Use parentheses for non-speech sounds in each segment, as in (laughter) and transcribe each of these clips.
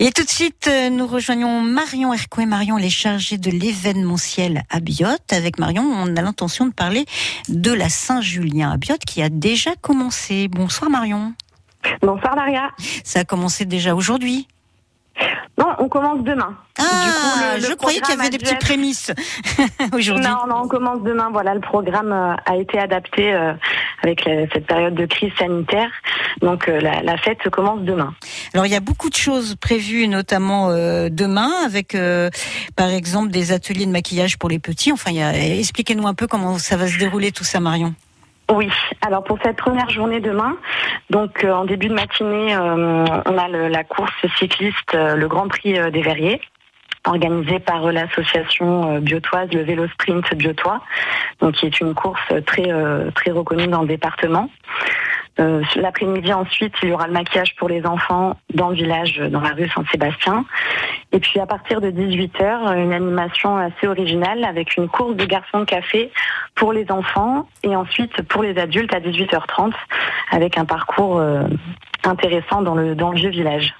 Et tout de suite, euh, nous rejoignons Marion Hercouet. Marion, elle est chargée de l'événementiel à Biote. Avec Marion, on a l'intention de parler de la Saint-Julien à Biote qui a déjà commencé. Bonsoir Marion. Bonsoir Daria. Ça a commencé déjà aujourd'hui Non, on commence demain. Ah, coup, le- le je croyais qu'il y avait des petites prémices (laughs) aujourd'hui. Non, non, on commence demain. Voilà, le programme euh, a été adapté euh, avec la- cette période de crise sanitaire. Donc euh, la, la fête commence demain. Alors il y a beaucoup de choses prévues, notamment euh, demain, avec euh, par exemple des ateliers de maquillage pour les petits. Enfin, expliquez-nous un peu comment ça va se dérouler tout ça, Marion. Oui, alors pour cette première journée demain, donc euh, en début de matinée, euh, on a la course cycliste, euh, le Grand Prix des Verriers, organisée par l'association biotoise, le Vélo Sprint Biotois, donc qui est une course très très reconnue dans le département. Euh, L'après-midi ensuite, il y aura le maquillage pour les enfants dans le village, euh, dans la rue Saint-Sébastien. Et puis à partir de 18h, une animation assez originale avec une course de garçons de café pour les enfants et ensuite pour les adultes à 18h30 avec un parcours euh, intéressant dans le, dans le vieux village.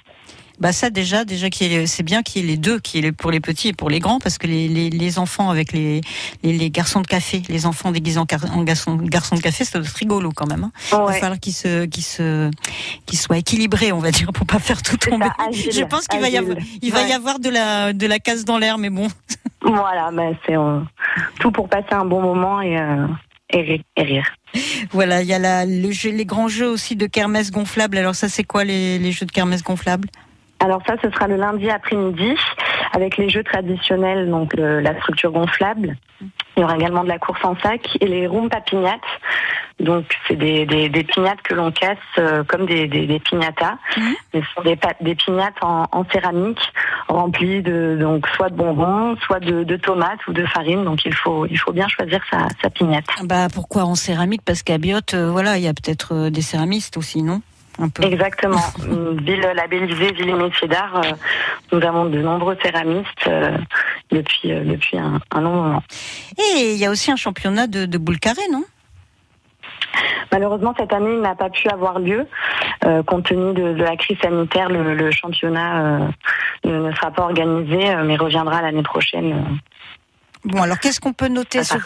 Bah ça déjà, déjà c'est bien qu'il y ait les deux, qu'il y ait pour les petits et pour les grands, parce que les, les, les enfants avec les, les, les garçons de café, les enfants déguisés en, garçons, garçons de café, ça doit être rigolo quand même. Hein. Il va falloir qu'ils se, qu'ils se, qu'ils soient équilibrés, on va dire, pour pas faire tout C'est tomber. ça, agile, Je pense qu'il va y avoir, il va y avoir de la, de la casse dans l'air, mais bon. (laughs) Voilà, ben c'est euh, tout pour passer un bon moment et, euh, et, ri- et rire. Voilà, il y a la, le jeu, les grands jeux aussi de kermesse gonflable. Alors ça, c'est quoi les, les jeux de kermesse gonflable? Alors ça, ce sera le lundi après-midi avec les jeux traditionnels, donc le- la structure gonflable. Il y aura également de la course en sac et les roues papignates. Donc c'est des, des, des pignates que l'on casse euh, comme des, des, des piñatas. Mhm. Mais Ce sont des, des pignates en, en céramique remplies de donc soit de bonbons, soit de, de tomates ou de farine. Donc il faut il faut bien choisir sa, sa pignate. Bah pourquoi en céramique? Parce qu'à Biote, euh, voilà, il y a peut-être euh, des céramistes aussi, non? Un peu. Exactement. Une (laughs) ville labellisée ville et métier d'art. euh, nous avons de nombreux céramistes euh, depuis euh, depuis un, un long moment. Et il y a aussi un championnat de, de boule carrée, non? Malheureusement, cette année, il n'a pas pu avoir lieu. Euh, compte tenu de, de la crise sanitaire, le, le championnat euh, ne, sera pas organisé, mais reviendra l'année prochaine. Euh, Bon, alors qu'est-ce qu'on peut noter sur.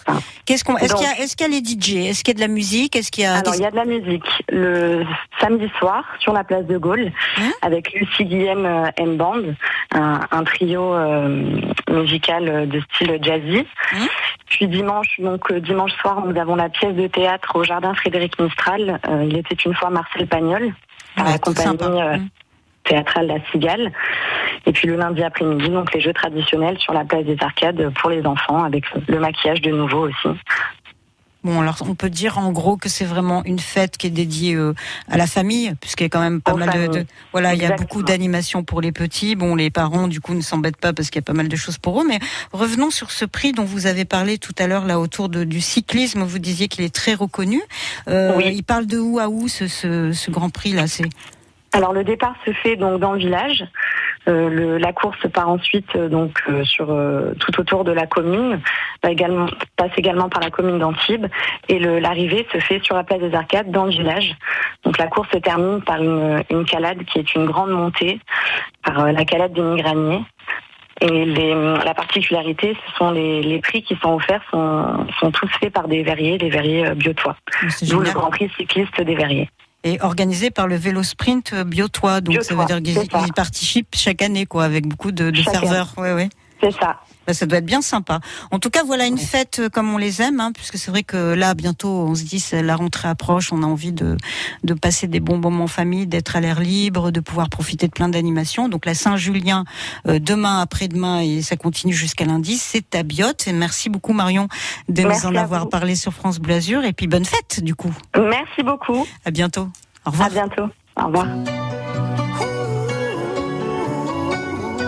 Qu'est-ce qu'on Est-ce qu'il y a Est-ce qu'il y a les DJ Est-ce qu'il y a de la musique? Est-ce qu'il y a Alors, il y a de la musique le samedi soir sur la place de Gaulle Hein? avec Lucie Guillem euh, and Band, un, un trio euh, musical euh, de style jazzy. Hein? Puis dimanche, donc euh, dimanche soir, nous avons la pièce de théâtre au jardin Frédéric Mistral. Euh, il était une fois Marcel Pagnol, Ouais, la théâtrale La Cigale. Et puis le lundi après-midi, donc les jeux traditionnels sur la place des Arcades pour les enfants, avec le maquillage de nouveau aussi. Bon, alors on peut dire en gros que c'est vraiment une fête qui est dédiée euh, à la famille, puisqu'il y a quand même pas mal de, voilà, il y a beaucoup d'animations pour les petits. Bon, les parents du coup ne s'embêtent pas parce qu'il y a pas mal de choses pour eux. Mais revenons sur ce prix dont vous avez parlé tout à l'heure là autour de, du cyclisme. Vous disiez qu'il est très reconnu. Euh, Oui. Il parle de où à où ce, ce, ce Grand Prix là? C'est Alors le départ se fait donc dans le village. Euh, le- la course part ensuite euh, donc euh, sur euh, tout autour de la commune, également passe également par la commune d'Antibes et l'arrivée se fait sur la place des Arcades dans le village. Donc la course se termine par une, une calade qui est une grande montée par la calade des Migraniers. Et les, la particularité, ce sont les, les prix qui sont offerts sont, sont tous faits par des verriers, des verriers biotois. D'où le. Grand Prix cycliste des verriers. Et organisé par le Vélo Sprint euh, Biotois. Donc ça veut dire qu'ils participent chaque année quoi, avec beaucoup de, ferveur. Ouais, ouais. C'est ça. Bah, ça doit être bien sympa. En tout cas, voilà une fête euh, comme on les aime, hein, puisque c'est vrai que là, bientôt, on se dit, la rentrée approche, on a envie de, de passer des bons moments en famille, d'être à l'air libre, de pouvoir profiter de plein d'animations. Donc la Saint-Julien, euh, demain, après-demain, et ça continue jusqu'à lundi, c'est à Biote. Et merci beaucoup, Marion, de Merci nous en avoir vous. parlé sur France Bleu Azur. Et puis bonne fête, du coup. Merci beaucoup. À bientôt. Au revoir. À bientôt. Au revoir.